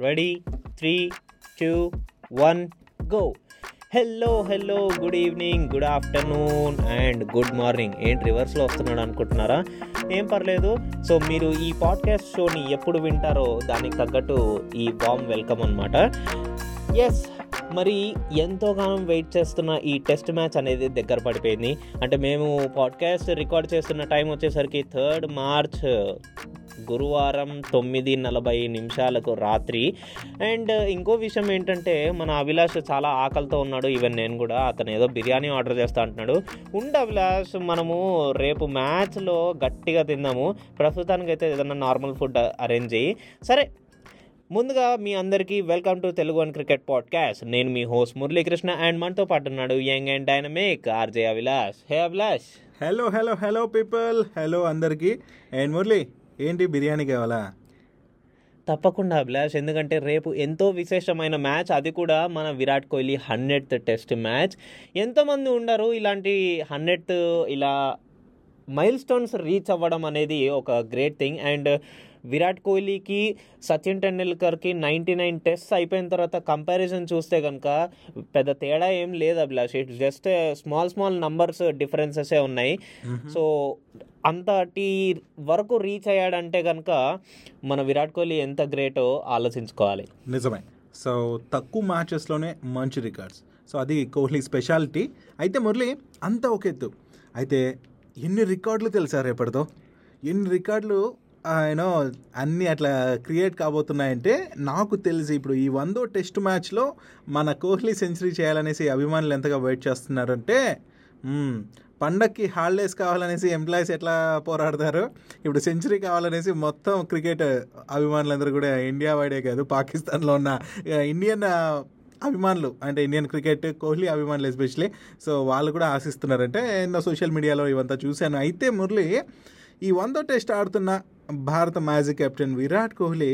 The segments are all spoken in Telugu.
Ready three two one go hello hello good evening good afternoon and good morning ఏంటి రివర్స్లో వస్తున్నాడు అనుకుంటున్నారా? ఏం పర్లేదు. సో మీరు ఈ పాడ్కాస్ట్ షోని ఎప్పుడు వింటారో దానికి తగ్గట్టు ఈ బామ్ వెల్కమ్ అనమాట ఎస్ మరి ఎంతోగానం వెయిట్ చేస్తున్న ఈ టెస్ట్ మ్యాచ్ అనేది దగ్గర పడిపోయింది. అంటే మేము పాడ్కాస్ట్ రికార్డ్ చేస్తున్న టైం వచ్చేసరికి థర్డ్ మార్చ్ గురువారం తొమ్మిది నలభై నిమిషాలకు రాత్రి. అండ్ ఇంకో విషయం ఏంటంటే మన అభిలాష్ చాలా ఆకలితో ఉన్నాడు. ఈవెన్ నేను కూడా అతను ఏదో బిర్యానీ ఆర్డర్ చేస్తా అంటున్నాడు. ఉండు అభిలాష్ మనము రేపు మ్యాచ్లో గట్టిగా తిందాము. ప్రస్తుతానికైతే ఏదైనా నార్మల్ ఫుడ్ అరేంజ్ చేయి. సరే ముందుగా మీ అందరికీ welcome to Telugu and cricket podcast. నేను మీ హోస్ట్ మురళీకృష్ణ అండ్ మనతో పాటు ఉన్నాడు young and dynamic RJ Abhilash. Hey Abhilash. Hello hello hello people. Hello అందరికీ. అండ్ మురళి ఏంటి బిర్యానీ కావాలా? తప్పకుండా అభిలాష్ ఎందుకంటే రేపు ఎంతో విశేషమైన మ్యాచ్. అది కూడా మన Virat Kohli hundred test match. ఎంతోమంది ఉండరు ఇలాంటి హండ్రెడ్ ఇలా మైల్ స్టోన్స్ రీచ్ అవ్వడం అనేది ఒక గ్రేట్ థింగ్ అండ్ విరాట్ కోహ్లీకి సచిన్ టెండూల్కర్కి నైంటీ నైన్ టెస్ట్ అయిపోయిన తర్వాత కంపారిజన్ చూస్తే కనుక పెద్ద తేడా ఏం లేదు Abhilash. It's just small small numbers డిఫరెన్సెసే ఉన్నాయి. సో అంతటి వరకు రీచ్ అయ్యాడంటే కనుక మన విరాట్ కోహ్లీ ఎంత గ్రేటో ఆలోచించుకోవాలి. నిజమే. సో తక్కువ మ్యాచెస్లోనే మంచి రికార్డ్స్ సో అది కోహ్లీ స్పెషాలిటీ అయితే మురళి అంతా ఒక ఎత్తు. అయితే ఎన్ని రికార్డులు తెలుసా రేపటితో? ఎన్ని రికార్డులు యూనో అన్నీ అట్లా క్రియేట్ కాబోతున్నాయంటే నాకు తెలిసి ఇప్పుడు ఈ వందో టెస్ట్ మ్యాచ్లో మన కోహ్లీ సెంచరీ చేయాలనేసి అభిమానులు ఎంతగా వెయిట్ చేస్తున్నారంటే పండక్కి హాలిడేస్ కావాలనేసి ఎంప్లాయీస్ ఎట్లా పోరాడతారు? ఇప్పుడు సెంచరీ కావాలనేసి మొత్తం క్రికెట్ అభిమానులందరూ కూడా ఇండియా వైడే కాదు పాకిస్తాన్లో ఉన్న ఇండియన్ అభిమానులు అంటే ఇండియన్ క్రికెట్ కోహ్లీ అభిమానులు ఎస్పెషలీ సో వాళ్ళు కూడా ఆశిస్తున్నారంటే ఎన్నో సోషల్ మీడియాలో ఇవంతా చూశాను. అయితే మురళి ఈ వందో టెస్ట్ ఆడుతున్న భారత మాజీ కెప్టెన్ విరాట్ కోహ్లీ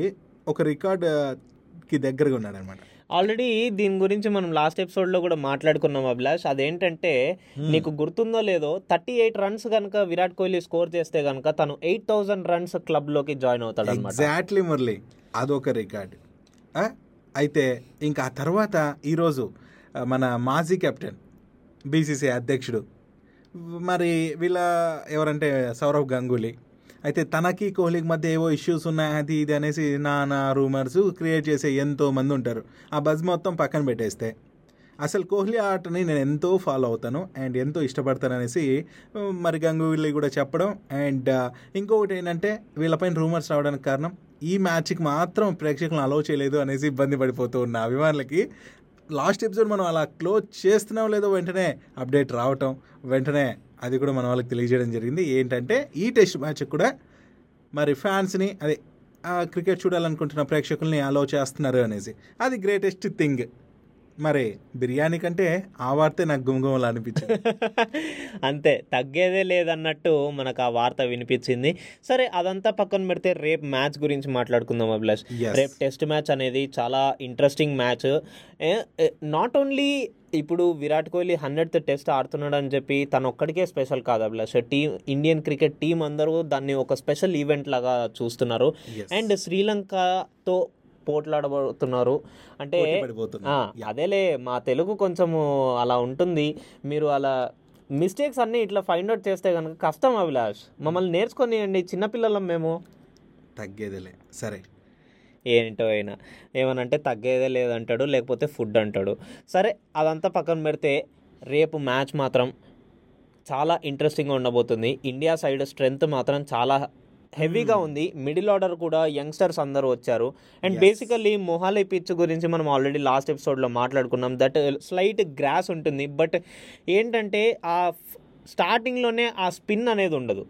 ఒక రికార్డ్కి దగ్గరగా ఉన్నాడనమాట ఆల్రెడీ దీని గురించి మనం లాస్ట్ ఎపిసోడ్లో కూడా మాట్లాడుకున్నాం అభిలాష్. అదేంటంటే నీకు గుర్తుందో లేదో థర్టీ ఎయిట్ రన్స్ కనుక విరాట్ కోహ్లీ స్కోర్ చేస్తే కనుక తను ఎయిట్ థౌసండ్ రన్స్ క్లబ్లోకి జాయిన్ అవుతాడు ఎగ్జాక్ట్లీ మురళి అదొక రికార్డ్? అయితే ఇంకా ఆ తర్వాత ఈరోజు మన మాజీ కెప్టెన్ బీసీసీ అధ్యక్షుడు మరి వీళ్ళ ఎవరంటే సౌరవ్ గంగూలీ. అయితే తనకి కోహ్లీకి మధ్య ఏవో ఇష్యూస్ ఉన్నాయి అది ఇది అనేసి నానా రూమర్స్ క్రియేట్ చేసే ఎంతో మంది ఉంటారు. ఆ బజ్ మొత్తం పక్కన పెట్టేస్తే. అసలు కోహ్లీ ఆటని నేను ఎంతో ఫాలో అవుతాను అండ్ ఎంతో ఇష్టపడతాను అనేసి మరి గంగూలీ కూడా చెప్పడం అండ్ uh, ఇంకొకటి ఏంటంటే వీళ్ళపైన రూమర్స్ రావడానికి కారణం ఈ మ్యాచ్కి మాత్రం ప్రేక్షకులను అలౌ చేయలేదు అనేసి ఇబ్బంది పడిపోతూ ఉన్న అభిమానులకి లాస్ట్ ఎపిసోడ్ మనం అలా క్లోజ్ చేస్తున్నాం లేదో వెంటనే అప్డేట్ రావటం వెంటనే అది కూడా మన వాళ్ళకి తెలియజేయడం జరిగింది. ఏంటంటే ఈ టెస్ట్ మ్యాచ్ కూడా మరి ఫ్యాన్స్ని అదే ఆ క్రికెట్ చూడాలనుకుంటున్న ప్రేక్షకుల్ని అలో చేస్తున్నారు అనేసి. అది గ్రేటెస్ట్ థింగ్ మరి బిర్యానీ కంటే ఆ వార్తే నాకు గుమగుమలు అనిపించింది. అంతే తగ్గేదే లేదన్నట్టు మనకు ఆ వార్త వినిపించింది. సరే అదంతా పక్కన పెడితే రేపు మ్యాచ్ గురించి మాట్లాడుకుందాం అభిలాష్. రేపు టెస్ట్ మ్యాచ్ అనేది చాలా ఇంట్రెస్టింగ్ మ్యాచ్. నాట్ ఓన్లీ ఇప్పుడు విరాట్ కోహ్లీ హండ్రెడ్ టెస్ట్ ఆడుతున్నాడు అని చెప్పి తను ఒక్కడికే స్పెషల్ కాదు Abhilash. Team Indian cricket team అందరూ దాన్ని ఒక స్పెషల్ ఈవెంట్ లాగా చూస్తున్నారు. అండ్ శ్రీలంకతో పోట్లాడబోతున్నారు. అంటే అదేలే మా తెలుగు కొంచెము అలా ఉంటుంది. మీరు అలా మిస్టేక్స్ అన్నీ ఇట్లా ఫైండ్ అవుట్ చేస్తే కనుక కష్టం అభిలాష్. మమ్మల్ని నేర్చుకొనియండి చిన్నపిల్లలం మేము. తగ్గేదేలే. సరే. ఏంటో అయినా. ఏమనంటే తగ్గేదే లేదంటాడు లేకపోతే ఫుడ్ అంటాడు. సరే అదంతా పక్కన పెడితే రేపు మ్యాచ్ మాత్రం చాలా ఇంట్రెస్టింగ్గా ఉండబోతుంది. ఇండియా సైడ్ స్ట్రెంగ్త్ మాత్రం చాలా హెవీగా ఉంది. మిడిల్ ఆర్డర్ కూడా యంగ్స్టర్స్ అందరూ వచ్చారు. అండ్. బేసికల్లీ మొహాలీ పిచ్ గురించి మనం ఆల్రెడీ లాస్ట్ ఎపిసోడ్లో మాట్లాడుకున్నాం. దట్ స్లైట్ గ్రాస్ ఉంటుంది. బట్ ఏంటంటే ఆ స్టార్టింగ్లోనే ఆ స్పిన్ అనేది ఉండదు.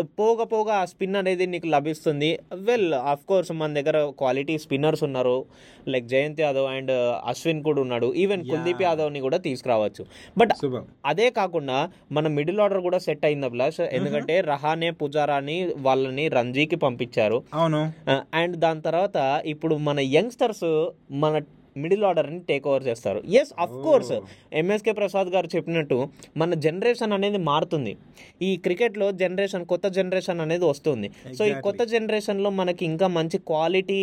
పోగా పోగా ఆ స్పిన్ అనేది నీకు లభిస్తుంది. వెల్ ఆఫ్ కోర్స్ మన దగ్గర క్వాలిటీ స్పిన్నర్స్ ఉన్నారు. లైక్ జయంత్ యాదవ్ అండ్ అశ్విన్ కూడా ఉన్నాడు. ఈవెన్. కుల్దీప్ యాదవ్ని కూడా తీసుకురావచ్చు. బట్ అదే కాకుండా మన మిడిల్ ఆర్డర్ కూడా సెట్ అయింది అభిలాష్. ఎందుకంటే రహానే పుజారాని వాళ్ళని రంజీకి పంపించారు. అవును. అండ్ దాని తర్వాత ఇప్పుడు మన యంగ్స్టర్స్ మన మిడిల్ ఆర్డర్ని టేక్ ఓవర్ చేస్తారు. Yes of course MSK Prasad garu చెప్పినట్టు మన జనరేషన్ అనేది మారుతుంది. ఈ క్రికెట్లో జనరేషన్ కొత్త జనరేషన్ అనేది వస్తుంది. సో ఈ కొత్త జనరేషన్లో మనకి ఇంకా మంచి క్వాలిటీ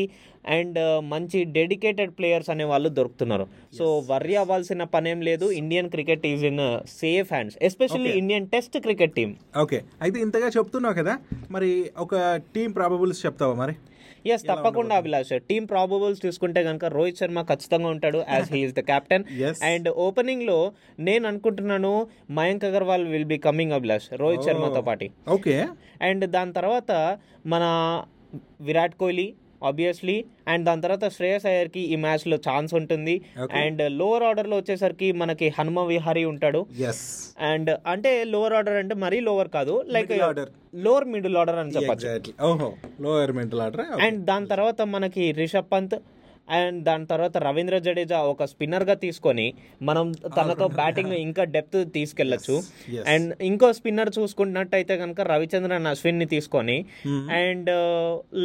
అండ్ మంచి డెడికేటెడ్ ప్లేయర్స్ అనే వాళ్ళు దొరుకుతున్నారు. సో వర్రీ అవ్వాల్సిన పనేం లేదు. Indian cricket is in safe hands especially Indian test cricket team okay అయితే ఇంతగా చెప్తున్నావు కదా మరి ఒక టీం ప్రాబబుల్స్ చెప్తావా మరి? ఎస్ తప్పకుండా అభిలాష్. టీమ్ ప్రాబబుల్స్ చూసుకుంటే కనుక రోహిత్ శర్మ ఖచ్చితంగా ఉంటాడు as he's the captain. And ఓపెనింగ్లో నేను అనుకుంటున్నాను Mayank Agarwal will be coming Abhilash Rohit శర్మతో పాటు. ఓకే అండ్ దాని తర్వాత మన విరాట్ కోహ్లీ ఆబ్వియస్లీ అండ్ దాని తర్వాత శ్రేయస్ అయ్యర్కి ఈ మ్యాచ్లో ఛాన్స్ ఉంటుంది. అండ్ లోవర్ ఆర్డర్లో వచ్చేసరికి మనకి హనుమ విహారీ ఉంటాడు. అండ్ అంటే లోవర్ ఆర్డర్ అంటే మరీ లోవర్ కాదు. లైక్. లోవర్ మిడిల్ ఆర్డర్ అని చెప్పచ్చు. ఆర్డర్ అండ్ దాని తర్వాత మనకి రిషబ్ పంత్. అండ్ దాని తర్వాత రవీంద్ర జడేజా ఒక స్పిన్నర్గా తీసుకొని మనం తనతో బ్యాటింగ్ ఇంకా డెప్త్ తీసుకెళ్ళొచ్చు. అండ్ ఇంకో స్పిన్నర్ చూసుకున్నట్టయితే కనుక రవిచంద్రన్ అశ్విన్ని తీసుకొని and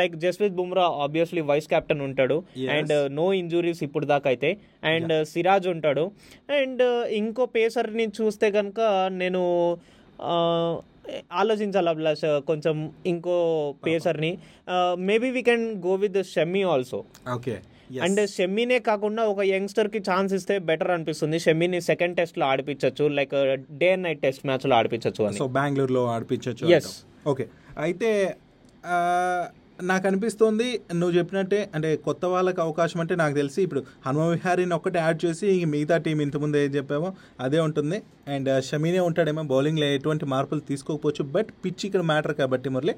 like Jasprit Bumrah obviously vice captain ఉంటాడు. అండ్ నో ఇంజురీస్ ఇప్పుడు దాకా అయితే అండ్ సిరాజ్ ఉంటాడు. అండ్ ఇంకో పేసర్ని చూస్తే కనుక నేను ఆలోచించాలి అభిలాష్ కొంచెం ఇంకో పేసర్ని. Maybe we can go with Shami also okay and షెమ్మీనే కాకుండా ఒక యంగ్స్టర్కి ఛాన్స్ ఇస్తే బెటర్ అనిపిస్తుంది. షెమ్మీని సెకండ్ టెస్ట్లో ఆడిపించవచ్చు like day and night test మ్యాచ్లో ఆడిపించవచ్చు అని. సో బెంగళూరులో ఆడిపించవచ్చు Yes. ఓకే. అయితే ఆ, నాకు అనిపిస్తోంది నువ్వు చెప్పినట్టే అంటే కొత్త వాళ్ళకి అవకాశం అంటే నాకు తెలిసి ఇప్పుడు హనుమ విహారీని ఒక్కటే యాడ్ చేసి ఇంక మిగతా టీం ఇంతకుముందు ఏం చెప్పామో అదే ఉంటుంది. అండ్ షమీనే ఉంటాడేమో బౌలింగ్లో ఎటువంటి మార్పులు తీసుకోకపోవచ్చు బట్ పిచ్ ఇక్కడ మ్యాటర్ కాబట్టి మురళి.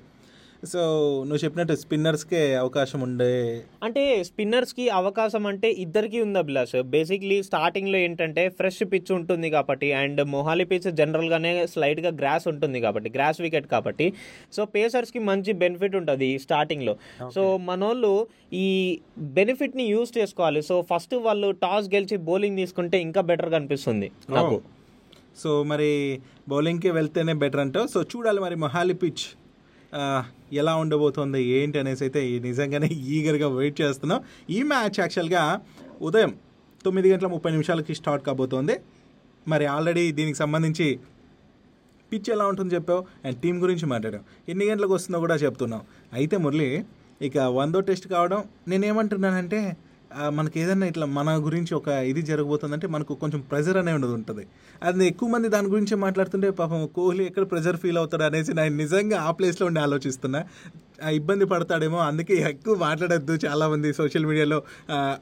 సో నువ్వు చెప్పినట్టు స్పిన్నర్స్కే అవకాశం ఉండే అంటే స్పిన్నర్స్కి అవకాశం అంటే ఇద్దరికి ఉంది అభిలాష్? బేసిక్లీ స్టార్టింగ్లో ఏంటంటే ఫ్రెష్ పిచ్ ఉంటుంది కాబట్టి అండ్ మొహాలి పిచ్ జనరల్ గానే స్లైట్గా గ్రాస్ ఉంటుంది కాబట్టి గ్రాస్ వికెట్ కాబట్టి. సో పేసర్స్కి మంచి బెనిఫిట్ ఉంటుంది స్టార్టింగ్లో సో మనోళ్ళు ఈ బెనిఫిట్ని యూజ్ చేసుకోవాలి. సో ఫస్ట్ వాళ్ళు టాస్ గెలిచి బౌలింగ్ తీసుకుంటే ఇంకా బెటర్ అనిపిస్తుంది నాకు. సో మరి బౌలింగ్కి వెళ్తేనే బెటర్ అంటావు? సో చూడాలి మరి మొహాలి పిచ్ ఎలా ఉండబోతోంది ఏంటి అనేసి అయితే నిజంగానే ఈగర్గా వెయిట్ చేస్తున్నాం. ఈ మ్యాచ్ యాక్చువల్గా ఉదయం తొమ్మిది గంటల ముప్పై నిమిషాలకి స్టార్ట్ కాబోతోంది. మరి ఆల్రెడీ దీనికి సంబంధించి పిచ్ ఎలా ఉంటుంది చెప్పావు అండ్ టీం గురించి మాట్లాడావు ఎన్ని గంటలకు వస్తుందో కూడా చెప్తున్నావు అయితే మురళి ఇక వందో టెస్ట్ కావడం నేనేమంటున్నానంటే మనకి ఏదన్నా ఇట్లా మన గురించి ఒక ఇది జరగబోతుందంటే మనకు కొంచెం ప్రెజర్ అనేది ఉంటుంది. అది ఎక్కువ మంది దాని గురించి మాట్లాడుతుంటే పాపం కోహ్లీ ఎక్కడ ప్రెజర్ ఫీల్ అవుతాడు అనేసి నేను నిజంగా ఆ ప్లేస్లో ఉండి ఆలోచిస్తున్నా. ఆ, ఇబ్బంది పడతాడేమో అందుకే ఎక్కువ మాట్లాడద్దు చాలా మంది సోషల్ మీడియాలో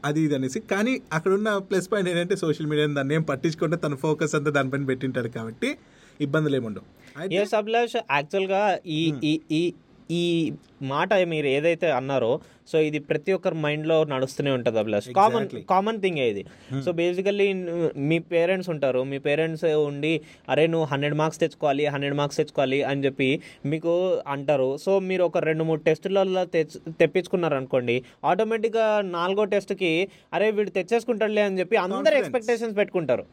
అది ఇది అనేసి. కానీ అక్కడ ఉన్న ప్లస్ పాయింట్ ఏంటంటే సోషల్ మీడియాని దాన్ని ఏం పట్టించుకుంటే తన ఫోకస్ అంతా దానిపైన పెట్టింటాడు కాబట్టి ఇబ్బందులు ఏముండవు ఎస్ అభిలాష్ యాక్చువల్గా ఈ ఈ ఈ మాట మీరు ఏదైతే అన్నారో సో ఇది ప్రతి ఒక్కరి మైండ్లో నడుస్తూనే ఉంటుంది అభిలాష్ కామన్. కామన్ థింగ్ ఇది. సో బేసికల్లీ మీ పేరెంట్స్ ఉంటారు. మీ పేరెంట్స్ ఉండి అరే నువ్వు హండ్రెడ్ మార్క్స్ తెచ్చుకోవాలి హండ్రెడ్ మార్క్స్ తెచ్చుకోవాలి అని చెప్పి మీకు అంటారు. సో మీరు ఒక రెండు మూడు టెస్టులలో తెప్పించుకున్నారు అనుకోండి ఆటోమేటిక్గా నాలుగో టెస్ట్కి అరే వీడు తెచ్చేసుకుంటాడులే అని చెప్పి అందరు. ఎక్స్పెక్టేషన్స్ పెట్టుకుంటారు.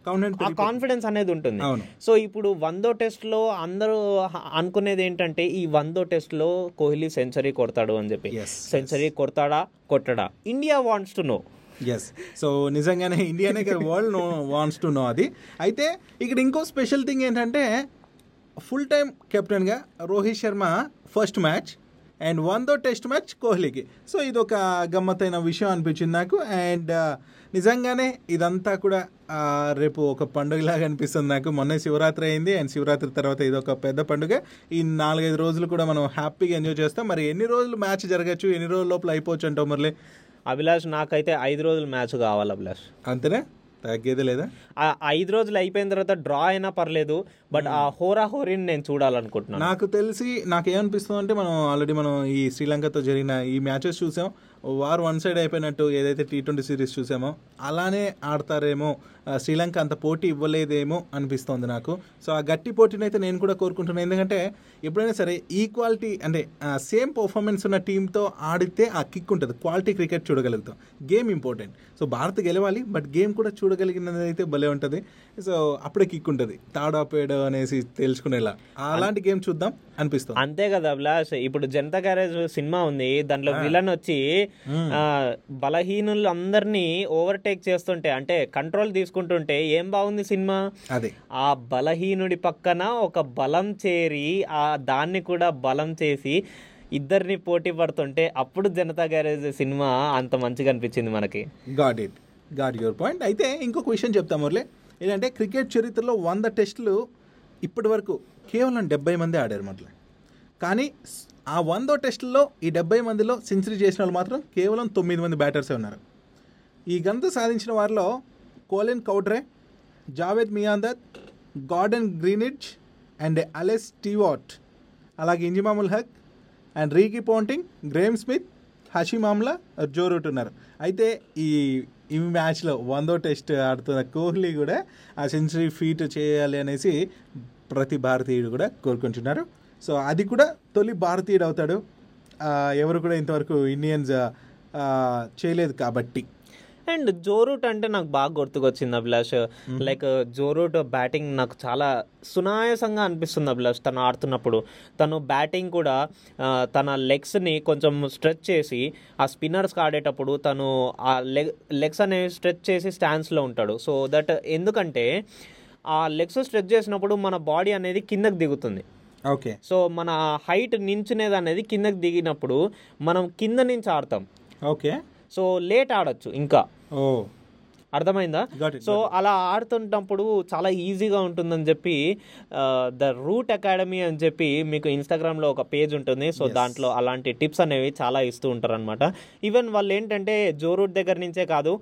ఆ కాన్ఫిడెన్స్ అనేది ఉంటుంది. సో ఇప్పుడు వందో టెస్ట్లో అందరూ అనుకునేది ఏంటంటే ఈ వందో టెస్ట్లో కోహ్లీ సెంచరీ కొడతాడు అని చెప్పి. సెంచరీ కొడతాడా కొట్టడా? India wants to know yes so నిజంగానే ఇండియానే world know wants to know అది. అయితే ఇక్కడ ఇంకో స్పెషల్ థింగ్ ఏంటంటే ఫుల్ టైం కెప్టెన్గా Rohit Sharma first match and వన్తో test match కోహ్లీకి. సో ఇది ఒక గమ్మత్తైన విషయం అనిపించింది నాకు. అండ్ నిజంగానే ఇదంతా కూడా రేపు ఒక పండుగలాగా అనిపిస్తుంది నాకు. మొన్న శివరాత్రి అయింది. అండ్ శివరాత్రి తర్వాత ఇది ఒక పెద్ద పండుగ. ఈ నాలుగైదు రోజులు కూడా మనం హ్యాపీగా ఎంజాయ్ చేస్తాం. మరి ఎన్ని రోజులు మ్యాచ్ జరగచ్చు? ఎన్ని రోజుల లోపల అయిపోవచ్చు అంటావు మురళి? అభిలాష్ నాకైతే ఐదు రోజులు మ్యాచ్ కావాలి అభిలాష్. అంతేనా? తగ్గేది లేదా? ఆ ఐదు రోజులు అయిపోయిన తర్వాత డ్రా అయినా పర్లేదు. బట్ ఆ హోరా హోరీని నేను చూడాలనుకుంటున్నాను. నాకు తెలిసి నాకు ఏమనిపిస్తుంది అంటే మనం ఆల్రెడీ మనం ఈ శ్రీలంకతో జరిగిన ఈ మ్యాచెస్ చూసాం. వార్ వన్ సైడ్ అయిపోయినట్టు ఏదైతే టీ ట్వంటీ సిరీస్ చూసామో అలానే ఆడతారేమో. శ్రీలంక అంత పోటీ ఇవ్వలేదేమో అనిపిస్తోంది నాకు. సో ఆ గట్టి పోటీని అయితే నేను కూడా కోరుకుంటున్నాను ఎందుకంటే ఎప్పుడైనా సరే ఈక్వాలిటీ అంటే సేమ్ పర్ఫార్మెన్స్ ఉన్న టీంతో ఆడితే ఆ కిక్ ఉంటుంది. క్వాలిటీ క్రికెట్ చూడగలుగుతాం. Game important. సో భారత్ గెలవాలి బట్ గేమ్ కూడా చూడగలిగినది అయితే భలే ఉంటుంది. సో అప్పుడే కిక్ ఉంటుంది. తాడా పేడో అనేసి తెలుసుకునేలా అలాంటి గేమ్ చూద్దాం అనిపిస్తుంది. అంతే కదా అభిలాష్. ఇప్పుడు జనతా గ్యారేజ్ సినిమా ఉంది. దాంట్లో విలన్ వచ్చి బలహీనులు అందరినీ ఓవర్టేక్ చేస్తుంటే అంటే కంట్రోల్ తీసుకుంటుంటే ఏం బాగుంది సినిమా? అదే. ఆ బలహీనుడి పక్కన ఒక బలం చేరి ఆ దాన్ని కూడా బలం చేసి ఇద్దరిని పోటీ పడుతుంటే అప్పుడు జనతా గ్యారేజ్ సినిమా అంత మంచిగా అనిపించింది మనకి. Got it. Got your point. అయితే ఇంకొక విషయం చెప్తా మురళి. ఏంటంటే క్రికెట్ చరిత్రలో వంద టెస్టులు ఇప్పటి వరకు కేవలం డెబ్బై మంది ఆడారు మొదలు కానీ ఆ వందో టెస్టుల్లో ఈ డెబ్బై మందిలో సెంచరీ చేసిన వాళ్ళు మాత్రం కేవలం తొమ్మిది మంది బ్యాటర్సే ఉన్నారు. ఈ గంత సాధించిన వారిలో Colin Cowdrey Javed Miandad Gordon Greenidge and Alec టీవాట్ అలాగే Inzamamul Haq and Ricky Ponting Graeme Smith Hashim Amla Joe Root ఉన్నారు. అయితే ఈ ఈ మ్యాచ్లో వందో టెస్ట్ ఆడుతున్న కోహ్లీ కూడా ఆ సెంచరీ ఫీట్ చేయాలి అనేసి ప్రతి భారతీయుడు కూడా కోరుకుంటున్నారు. సో అది కూడా తొలి భారతీయుడు అవుతాడు. ఎవరు కూడా ఇంతవరకు ఇండియన్స్ చేయలేదు కాబట్టి. అండ్ జోరూట్ అంటే నాకు బాగా గుర్తుకొచ్చింది అభిలాష్. లైక్ జోరూట్ బ్యాటింగ్ నాకు చాలా సునాయాసంగా అనిపిస్తుంది అభిలాష్. తను ఆడుతున్నప్పుడు తను బ్యాటింగ్ కూడా తన లెగ్స్ని కొంచెం స్ట్రెచ్ చేసి ఆ స్పిన్నర్స్కి ఆడేటప్పుడు తను ఆ లెగ్ లెగ్స్ అనేవి స్ట్రెచ్ చేసి స్టాండ్స్లో ఉంటాడు. సో దట్ ఎందుకంటే ఆ లెగ్స్ స్ట్రెచ్ చేసినప్పుడు మన బాడీ అనేది కిందకి దిగుతుంది. ఓకే. సో మన హైట్ నించునేది అనేది కిందకి దిగినప్పుడు మనం కింద నుంచి ఆడతాం. ఓకే. సో లేట్ ఆడొచ్చు ఇంకా. ఓ. అర్థమైందా? సో అలా ఆడుతుంటప్పుడు చాలా ఈజీగా ఉంటుందని చెప్పి ద రూట్ అకాడమీ అని చెప్పి మీకు ఇన్స్టాగ్రామ్లో ఒక పేజ్ ఉంటుంది. సో దాంట్లో అలాంటి టిప్స్ అనేవి చాలా ఇస్తూ ఉంటారు అనమాట ఈవెన్ వాళ్ళు ఏంటంటే జో రూట్ దగ్గర నుంచే కాదు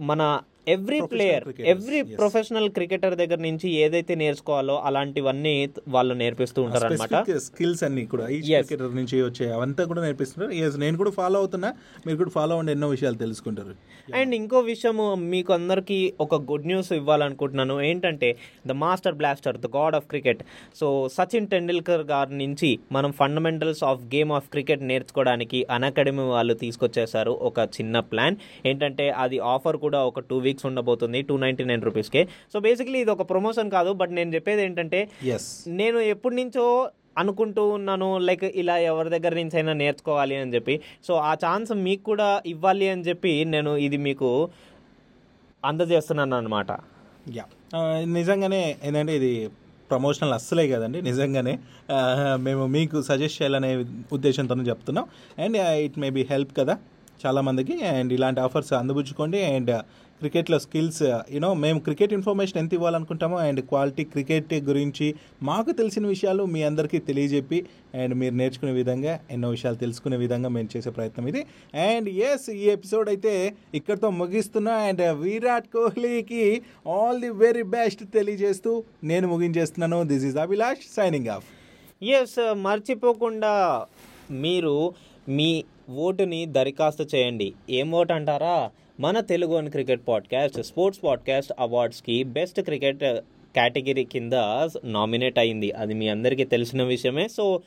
మన every player every professional cricketer దగ్గర నుంచి ఏదైతే నేర్చుకోవాలో అలాంటివన్నీ వాళ్ళు నేర్పిస్తూ ఉంటారు అనమాట స్కిల్స్ అన్ని కూడా ఈ. క్రికెటర్ నుంచి వచ్చే అవంతా కూడా నేర్పిస్తున్నారు నేను కూడా ఫాలో అవుతున్నా. మీరు కూడా ఫాలో అవ్వండి ఎన్నో విషయాలు తెలుసుకుంటారు. అండ్ ఇంకో విషయము మీకు అందరికీ ఒక గుడ్ న్యూస్ ఇవ్వాలనుకుంటున్నాను. ఏంటంటే the master blaster the god of cricket so Sachin Tendulkar garu నుంచి మనం fundamentals of game of cricket నేర్చుకోవడానికి అన్ అకాడమీ వాళ్ళు తీసుకొచ్చేసారు ఒక చిన్న ప్లాన్ ఏంటంటే అది ఆఫర్ కూడా ఒక టూ వీక్స్ ఉండబోతుంది టూ నైంటీ నైన్ రూపీస్కే సో బేసిక్లీ ఇది ఒక ప్రమోషన్ కాదు బట్ నేను చెప్పేది ఏంటంటే ఎస్ నేను ఎప్పటి నుంచో అనుకుంటూ ఉన్నాను లైక్ ఇలా ఎవరి దగ్గర నుంచి అయినా నేర్చుకోవాలి అని చెప్పి. సో ఆ ఛాన్స్ మీకు కూడా ఇవ్వాలి అని చెప్పి నేను ఇది మీకు అందజేస్తున్నాను అనమాట యా నిజంగానే ఏంటంటే ఇది ప్రమోషనల్ అస్సలే కదండి. నిజంగానే మేము మీకు సజెస్ట్ చేయాలనే ఉద్దేశంతో చెప్తున్నాం. And it may be help కదా చాలామందికి అండ్ ఇలాంటి ఆఫర్స్ అందిపుచ్చుకోండి అండ్ క్రికెట్లో స్కిల్స్ యూనో మేము క్రికెట్ ఇన్ఫర్మేషన్ ఎంత ఇవ్వాలనుకుంటామో అండ్ క్వాలిటీ క్రికెట్ గురించి మాకు తెలిసిన విషయాలు మీ అందరికీ తెలియజెప్పి అండ్ మీరు నేర్చుకునే విధంగా ఎన్నో విషయాలు తెలుసుకునే విధంగా మేము చేసే ప్రయత్నం ఇది. అండ్ ఎస్ ఈ ఎపిసోడ్ అయితే ఇక్కడితో ముగిస్తున్నా అండ్ విరాట్ కోహ్లీకి ఆల్ ది వెరీ బెస్ట్ తెలియజేస్తూ నేను ముగించేస్తున్నాను. This is Abhilash signing off yes మర్చిపోకుండా మీరు మీ ఓటుని దరఖాస్తు చేయండి. ఏం ఓటు అంటారా మన తెలుగు అని క్రికెట్ పాడ్కాస్ట్ స్పోర్ట్స్ పాడ్కాస్ట్ అవార్డ్స్కి బెస్ట్ క్రికెట్ uh, కేటగిరీ కింద నామినేట్ అయింది. అది మీ అందరికీ తెలిసిన విషయమే. సో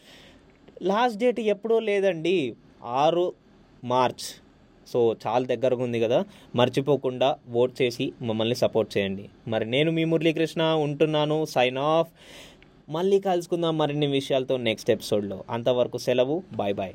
లాస్ట్ డేట్ ఎప్పుడో లేదండి. ఆరు మార్చ్. సో చాలా దగ్గరగా ఉంది కదా. మర్చిపోకుండా ఓట్ చేసి మమ్మల్ని సపోర్ట్ చేయండి. మరి నేను మీ మురళీకృష్ణ ఉంటున్నాను. సైన్ ఆఫ్ మళ్ళీ కలుసుకుందాం మరిన్ని విషయాలతో నెక్స్ట్ ఎపిసోడ్లో. అంతవరకు సెలవు. Bye bye